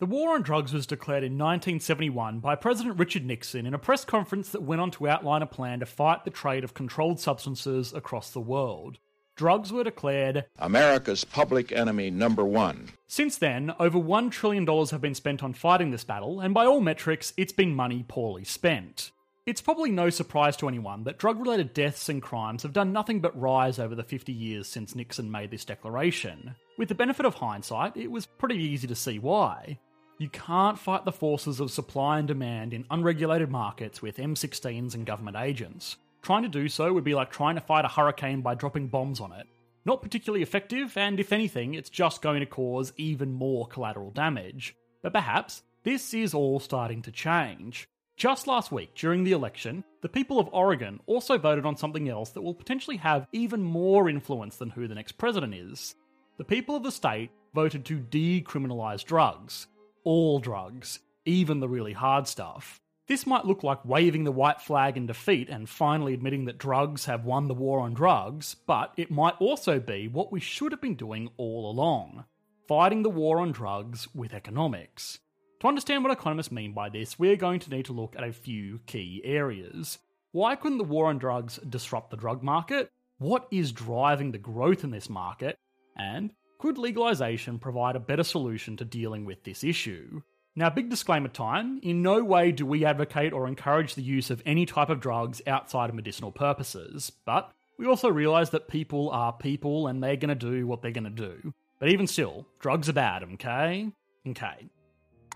The war on drugs was declared in 1971 by President Richard Nixon in a press conference that went on to outline a plan to fight the trade of controlled substances across the world. Drugs were declared America's public enemy number one. Since then, over $1 trillion have been spent on fighting this battle, and by all metrics, it's been money poorly spent. It's probably no surprise to anyone that drug related deaths and crimes have done nothing but rise over the 50 years since Nixon made this declaration. With the benefit of hindsight, it was pretty easy to see why. You can't fight the forces of supply and demand in unregulated markets with M16s and government agents. Trying to do so would be like trying to fight a hurricane by dropping bombs on it. Not particularly effective, and if anything, it's just going to cause even more collateral damage. But perhaps this is all starting to change. Just last week, during the election, the people of Oregon also voted on something else that will potentially have even more influence than who the next president is. The people of the state voted to decriminalise drugs all drugs, even the really hard stuff. This might look like waving the white flag in defeat and finally admitting that drugs have won the war on drugs, but it might also be what we should have been doing all along fighting the war on drugs with economics. To understand what economists mean by this, we're going to need to look at a few key areas. Why couldn't the war on drugs disrupt the drug market? What is driving the growth in this market? And could legalisation provide a better solution to dealing with this issue? Now, big disclaimer time in no way do we advocate or encourage the use of any type of drugs outside of medicinal purposes, but we also realise that people are people and they're going to do what they're going to do. But even still, drugs are bad, okay? Okay.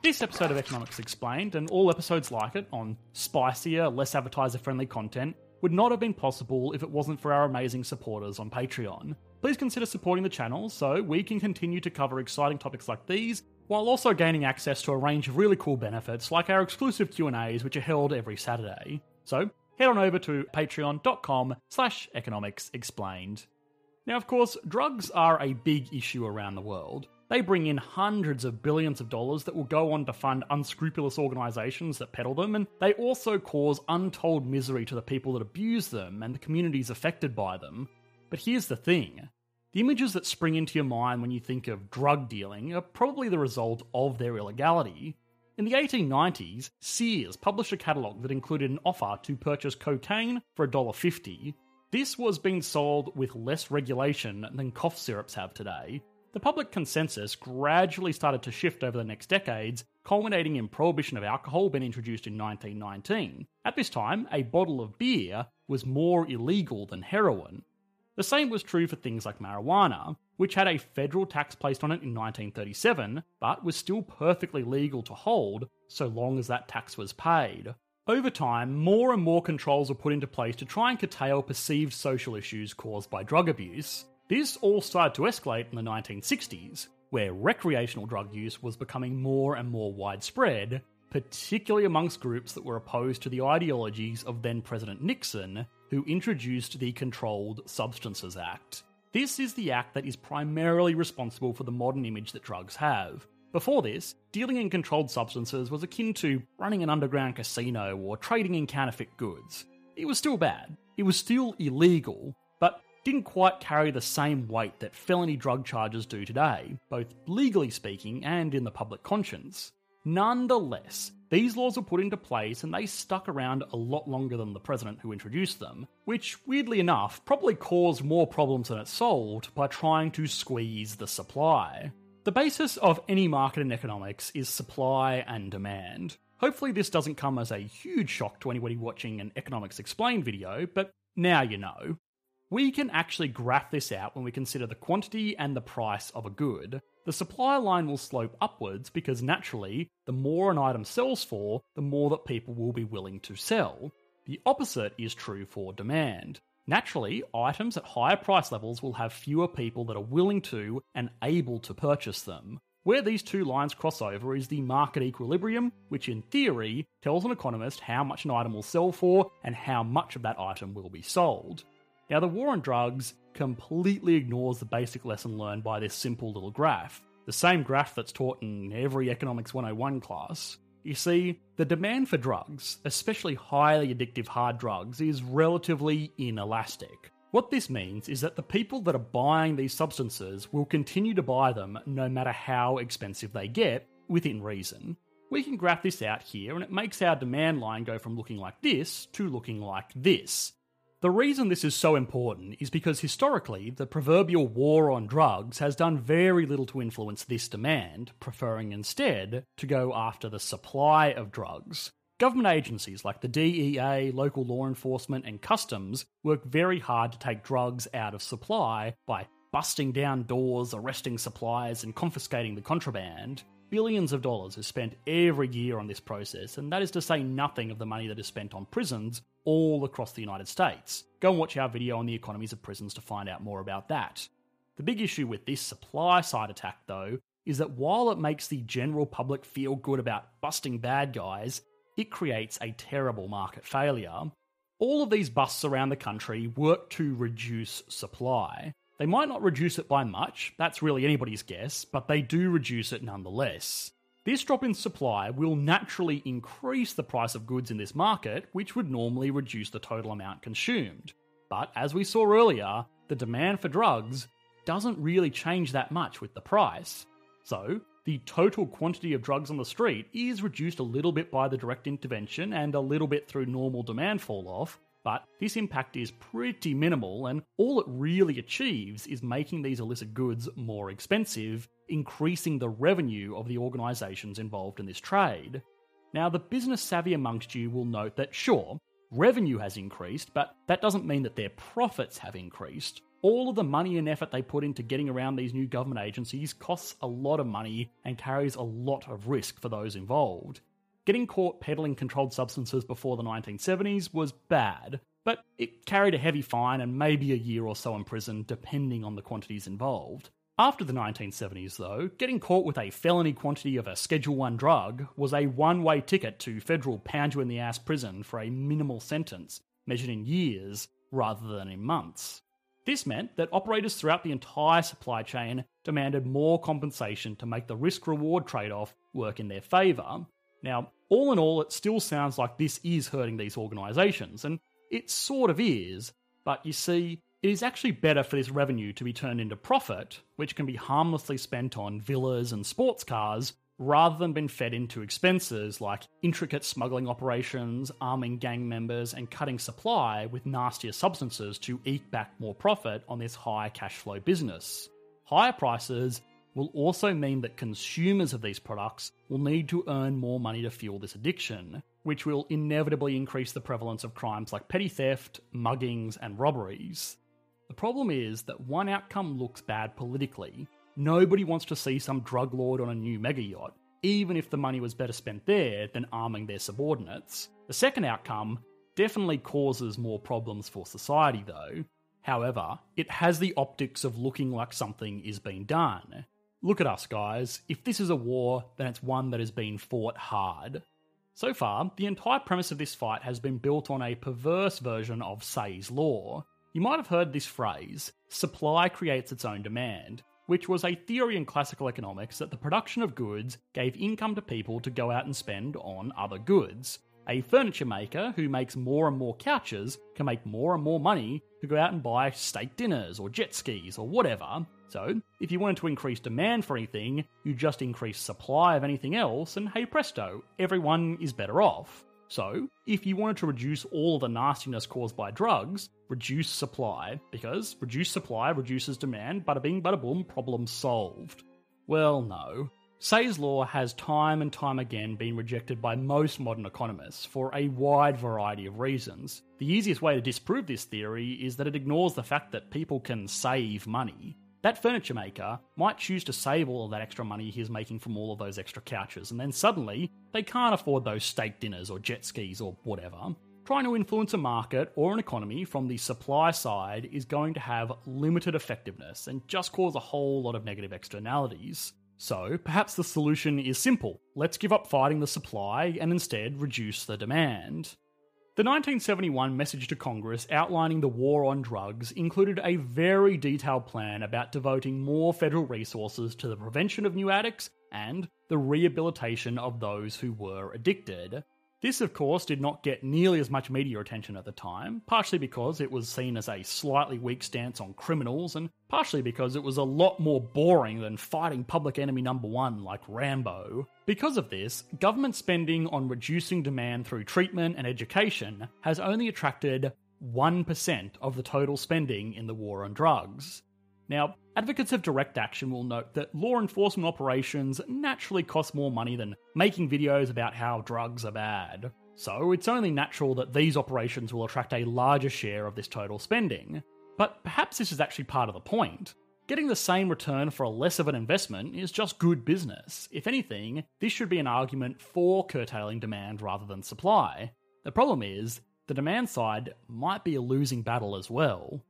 This episode of Economics Explained, and all episodes like it on spicier, less advertiser friendly content, would not have been possible if it wasn't for our amazing supporters on Patreon. Please consider supporting the channel so we can continue to cover exciting topics like these while also gaining access to a range of really cool benefits like our exclusive Q&As which are held every Saturday. So, head on over to patreon.com slash economics explained. Now, of course, drugs are a big issue around the world. They bring in hundreds of billions of dollars that will go on to fund unscrupulous organisations that peddle them, and they also cause untold misery to the people that abuse them and the communities affected by them. But here's the thing the images that spring into your mind when you think of drug dealing are probably the result of their illegality. In the 1890s, Sears published a catalogue that included an offer to purchase cocaine for $1.50. This was being sold with less regulation than cough syrups have today, the public consensus gradually started to shift over the next decades, culminating in prohibition of alcohol being introduced in 1919. At this time, a bottle of beer was more illegal than heroin. The same was true for things like marijuana, which had a federal tax placed on it in 1937, but was still perfectly legal to hold so long as that tax was paid. Over time, more and more controls were put into place to try and curtail perceived social issues caused by drug abuse. This all started to escalate in the 1960s, where recreational drug use was becoming more and more widespread, particularly amongst groups that were opposed to the ideologies of then President Nixon, who introduced the Controlled Substances Act. This is the act that is primarily responsible for the modern image that drugs have. Before this, dealing in controlled substances was akin to running an underground casino or trading in counterfeit goods. It was still bad, it was still illegal, but didn't quite carry the same weight that felony drug charges do today, both legally speaking and in the public conscience. Nonetheless, these laws were put into place and they stuck around a lot longer than the president who introduced them, which, weirdly enough, probably caused more problems than it solved by trying to squeeze the supply. The basis of any market in economics is supply and demand. Hopefully, this doesn't come as a huge shock to anybody watching an Economics Explained video, but now you know. We can actually graph this out when we consider the quantity and the price of a good. The supply line will slope upwards because naturally, the more an item sells for, the more that people will be willing to sell. The opposite is true for demand. Naturally, items at higher price levels will have fewer people that are willing to and able to purchase them. Where these two lines cross over is the market equilibrium, which in theory tells an economist how much an item will sell for and how much of that item will be sold. Now, the war on drugs completely ignores the basic lesson learned by this simple little graph, the same graph that's taught in every Economics 101 class. You see, the demand for drugs, especially highly addictive hard drugs, is relatively inelastic. What this means is that the people that are buying these substances will continue to buy them no matter how expensive they get, within reason. We can graph this out here, and it makes our demand line go from looking like this to looking like this. The reason this is so important is because historically, the proverbial war on drugs has done very little to influence this demand, preferring instead to go after the supply of drugs. Government agencies like the DEA, local law enforcement, and customs work very hard to take drugs out of supply by busting down doors, arresting suppliers, and confiscating the contraband. Billions of dollars is spent every year on this process, and that is to say nothing of the money that is spent on prisons all across the United States. Go and watch our video on the economies of prisons to find out more about that. The big issue with this supply side attack, though, is that while it makes the general public feel good about busting bad guys, it creates a terrible market failure. All of these busts around the country work to reduce supply. They might not reduce it by much, that's really anybody's guess, but they do reduce it nonetheless. This drop in supply will naturally increase the price of goods in this market, which would normally reduce the total amount consumed. But as we saw earlier, the demand for drugs doesn't really change that much with the price. So, the total quantity of drugs on the street is reduced a little bit by the direct intervention and a little bit through normal demand fall off, but this impact is pretty minimal, and all it really achieves is making these illicit goods more expensive, increasing the revenue of the organisations involved in this trade. Now, the business savvy amongst you will note that sure, revenue has increased, but that doesn't mean that their profits have increased all of the money and effort they put into getting around these new government agencies costs a lot of money and carries a lot of risk for those involved. Getting caught peddling controlled substances before the 1970s was bad, but it carried a heavy fine and maybe a year or so in prison, depending on the quantities involved. After the 1970s, though, getting caught with a felony quantity of a Schedule 1 drug was a one way ticket to federal pound you in the ass prison for a minimal sentence, measured in years rather than in months. This meant that operators throughout the entire supply chain demanded more compensation to make the risk reward trade off work in their favour. Now, all in all, it still sounds like this is hurting these organisations, and it sort of is, but you see, it is actually better for this revenue to be turned into profit, which can be harmlessly spent on villas and sports cars, rather than being fed into expenses like intricate smuggling operations, arming gang members, and cutting supply with nastier substances to eke back more profit on this high cash flow business. Higher prices will also mean that consumers of these products will need to earn more money to fuel this addiction, which will inevitably increase the prevalence of crimes like petty theft, muggings, and robberies. The problem is that one outcome looks bad politically, Nobody wants to see some drug lord on a new mega yacht, even if the money was better spent there than arming their subordinates. The second outcome definitely causes more problems for society, though. However, it has the optics of looking like something is being done. Look at us, guys. If this is a war, then it's one that has been fought hard. So far, the entire premise of this fight has been built on a perverse version of Say's law. You might have heard this phrase supply creates its own demand which was a theory in classical economics that the production of goods gave income to people to go out and spend on other goods. A furniture maker who makes more and more couches can make more and more money to go out and buy steak dinners or jet skis or whatever. So, if you wanted to increase demand for anything, you just increase supply of anything else, and hey presto, everyone is better off. So, if you wanted to reduce all the nastiness caused by drugs, reduce supply, because reduced supply reduces demand, bada bing, bada boom, problem solved. Well, no. Say's law has time and time again been rejected by most modern economists for a wide variety of reasons. The easiest way to disprove this theory is that it ignores the fact that people can save money. That furniture maker might choose to save all of that extra money he's making from all of those extra couches, and then suddenly they can't afford those steak dinners or jet skis or whatever. Trying to influence a market or an economy from the supply side is going to have limited effectiveness and just cause a whole lot of negative externalities. So perhaps the solution is simple let's give up fighting the supply and instead reduce the demand. The 1971 message to Congress outlining the war on drugs included a very detailed plan about devoting more federal resources to the prevention of new addicts and the rehabilitation of those who were addicted. This, of course, did not get nearly as much media attention at the time, partially because it was seen as a slightly weak stance on criminals, and partially because it was a lot more boring than fighting public enemy number one like Rambo. Because of this, government spending on reducing demand through treatment and education has only attracted 1% of the total spending in the war on drugs. Now, advocates of direct action will note that law enforcement operations naturally cost more money than making videos about how drugs are bad. So it's only natural that these operations will attract a larger share of this total spending. But perhaps this is actually part of the point. Getting the same return for a less of an investment is just good business. If anything, this should be an argument for curtailing demand rather than supply. The problem is, the demand side might be a losing battle as well.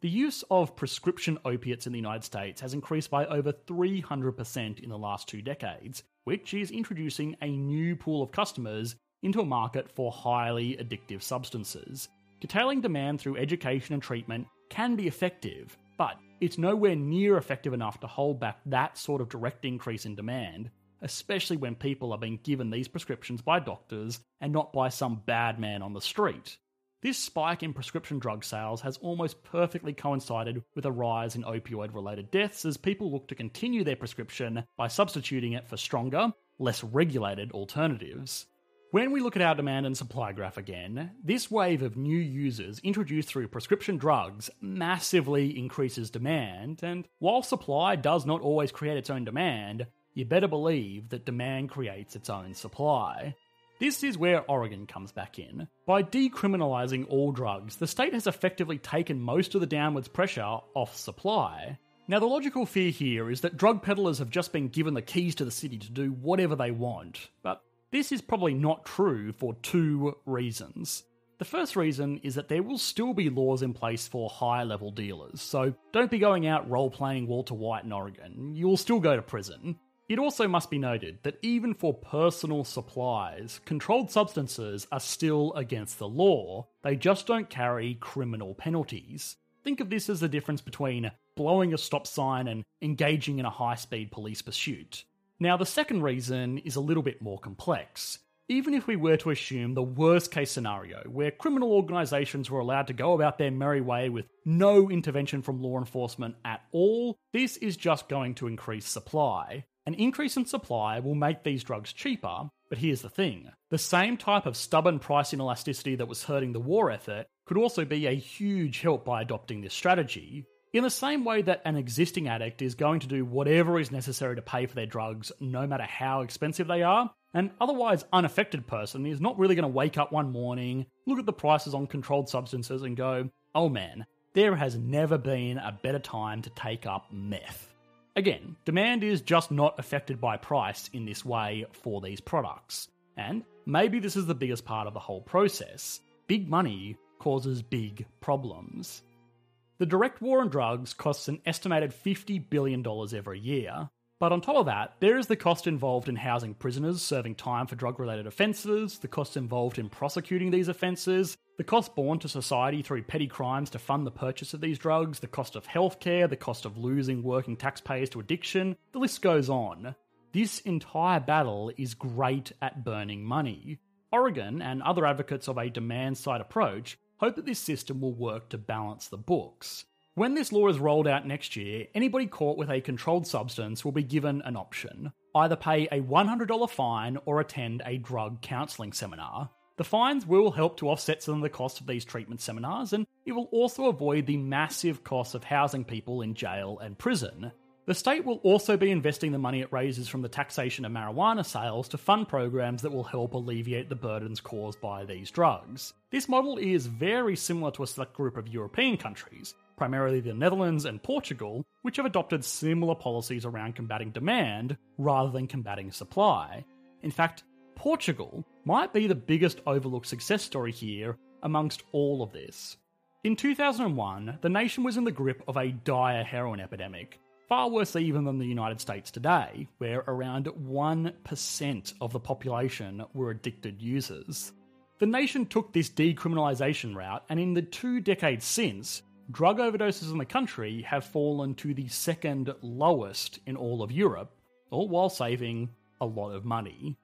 The use of prescription opiates in the United States has increased by over 300% in the last two decades, which is introducing a new pool of customers into a market for highly addictive substances. Curtailing demand through education and treatment can be effective, but it's nowhere near effective enough to hold back that sort of direct increase in demand, especially when people are being given these prescriptions by doctors and not by some bad man on the street. This spike in prescription drug sales has almost perfectly coincided with a rise in opioid related deaths as people look to continue their prescription by substituting it for stronger, less regulated alternatives. When we look at our demand and supply graph again, this wave of new users introduced through prescription drugs massively increases demand, and while supply does not always create its own demand, you better believe that demand creates its own supply. This is where Oregon comes back in. By decriminalising all drugs, the state has effectively taken most of the downwards pressure off supply. Now, the logical fear here is that drug peddlers have just been given the keys to the city to do whatever they want, but this is probably not true for two reasons. The first reason is that there will still be laws in place for higher level dealers, so don't be going out role playing Walter White in Oregon. You'll still go to prison. It also must be noted that even for personal supplies, controlled substances are still against the law, they just don't carry criminal penalties. Think of this as the difference between blowing a stop sign and engaging in a high speed police pursuit. Now, the second reason is a little bit more complex. Even if we were to assume the worst case scenario, where criminal organisations were allowed to go about their merry way with no intervention from law enforcement at all, this is just going to increase supply. An increase in supply will make these drugs cheaper, but here's the thing the same type of stubborn price inelasticity that was hurting the war effort could also be a huge help by adopting this strategy. In the same way that an existing addict is going to do whatever is necessary to pay for their drugs, no matter how expensive they are, an otherwise unaffected person is not really going to wake up one morning, look at the prices on controlled substances, and go, oh man, there has never been a better time to take up meth. Again, demand is just not affected by price in this way for these products. And maybe this is the biggest part of the whole process. Big money causes big problems. The direct war on drugs costs an estimated $50 billion every year, but on top of that, there is the cost involved in housing prisoners serving time for drug related offences, the costs involved in prosecuting these offences, the cost borne to society through petty crimes to fund the purchase of these drugs, the cost of healthcare, the cost of losing working taxpayers to addiction, the list goes on. This entire battle is great at burning money. Oregon and other advocates of a demand side approach hope that this system will work to balance the books. When this law is rolled out next year, anybody caught with a controlled substance will be given an option either pay a $100 fine or attend a drug counselling seminar. The fines will help to offset some of the costs of these treatment seminars, and it will also avoid the massive costs of housing people in jail and prison. The state will also be investing the money it raises from the taxation of marijuana sales to fund programs that will help alleviate the burdens caused by these drugs. This model is very similar to a select group of European countries, primarily the Netherlands and Portugal, which have adopted similar policies around combating demand rather than combating supply. In fact, Portugal might be the biggest overlooked success story here amongst all of this. In 2001, the nation was in the grip of a dire heroin epidemic, Far worse even than the United States today, where around 1% of the population were addicted users. The nation took this decriminalisation route, and in the two decades since, drug overdoses in the country have fallen to the second lowest in all of Europe, all while saving a lot of money.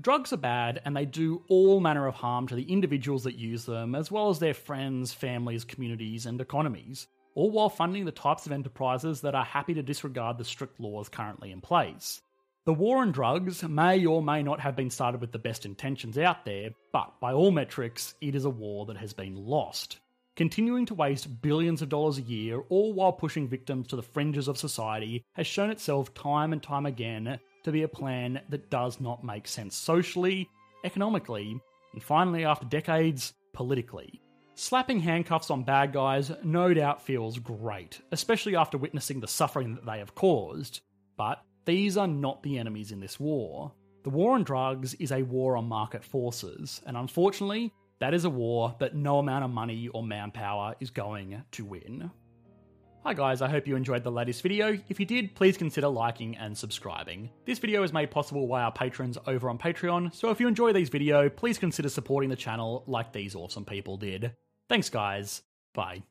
Drugs are bad and they do all manner of harm to the individuals that use them, as well as their friends, families, communities, and economies, all while funding the types of enterprises that are happy to disregard the strict laws currently in place. The war on drugs may or may not have been started with the best intentions out there, but by all metrics, it is a war that has been lost. Continuing to waste billions of dollars a year, all while pushing victims to the fringes of society, has shown itself time and time again to be a plan that does not make sense socially, economically, and finally, after decades, politically. Slapping handcuffs on bad guys no doubt feels great, especially after witnessing the suffering that they have caused, but these are not the enemies in this war. The war on drugs is a war on market forces, and unfortunately, that is a war that no amount of money or manpower is going to win. Hi guys, I hope you enjoyed the latest video. If you did, please consider liking and subscribing. This video is made possible by our patrons over on Patreon, so if you enjoy these videos, please consider supporting the channel like these awesome people did. Thanks guys, bye.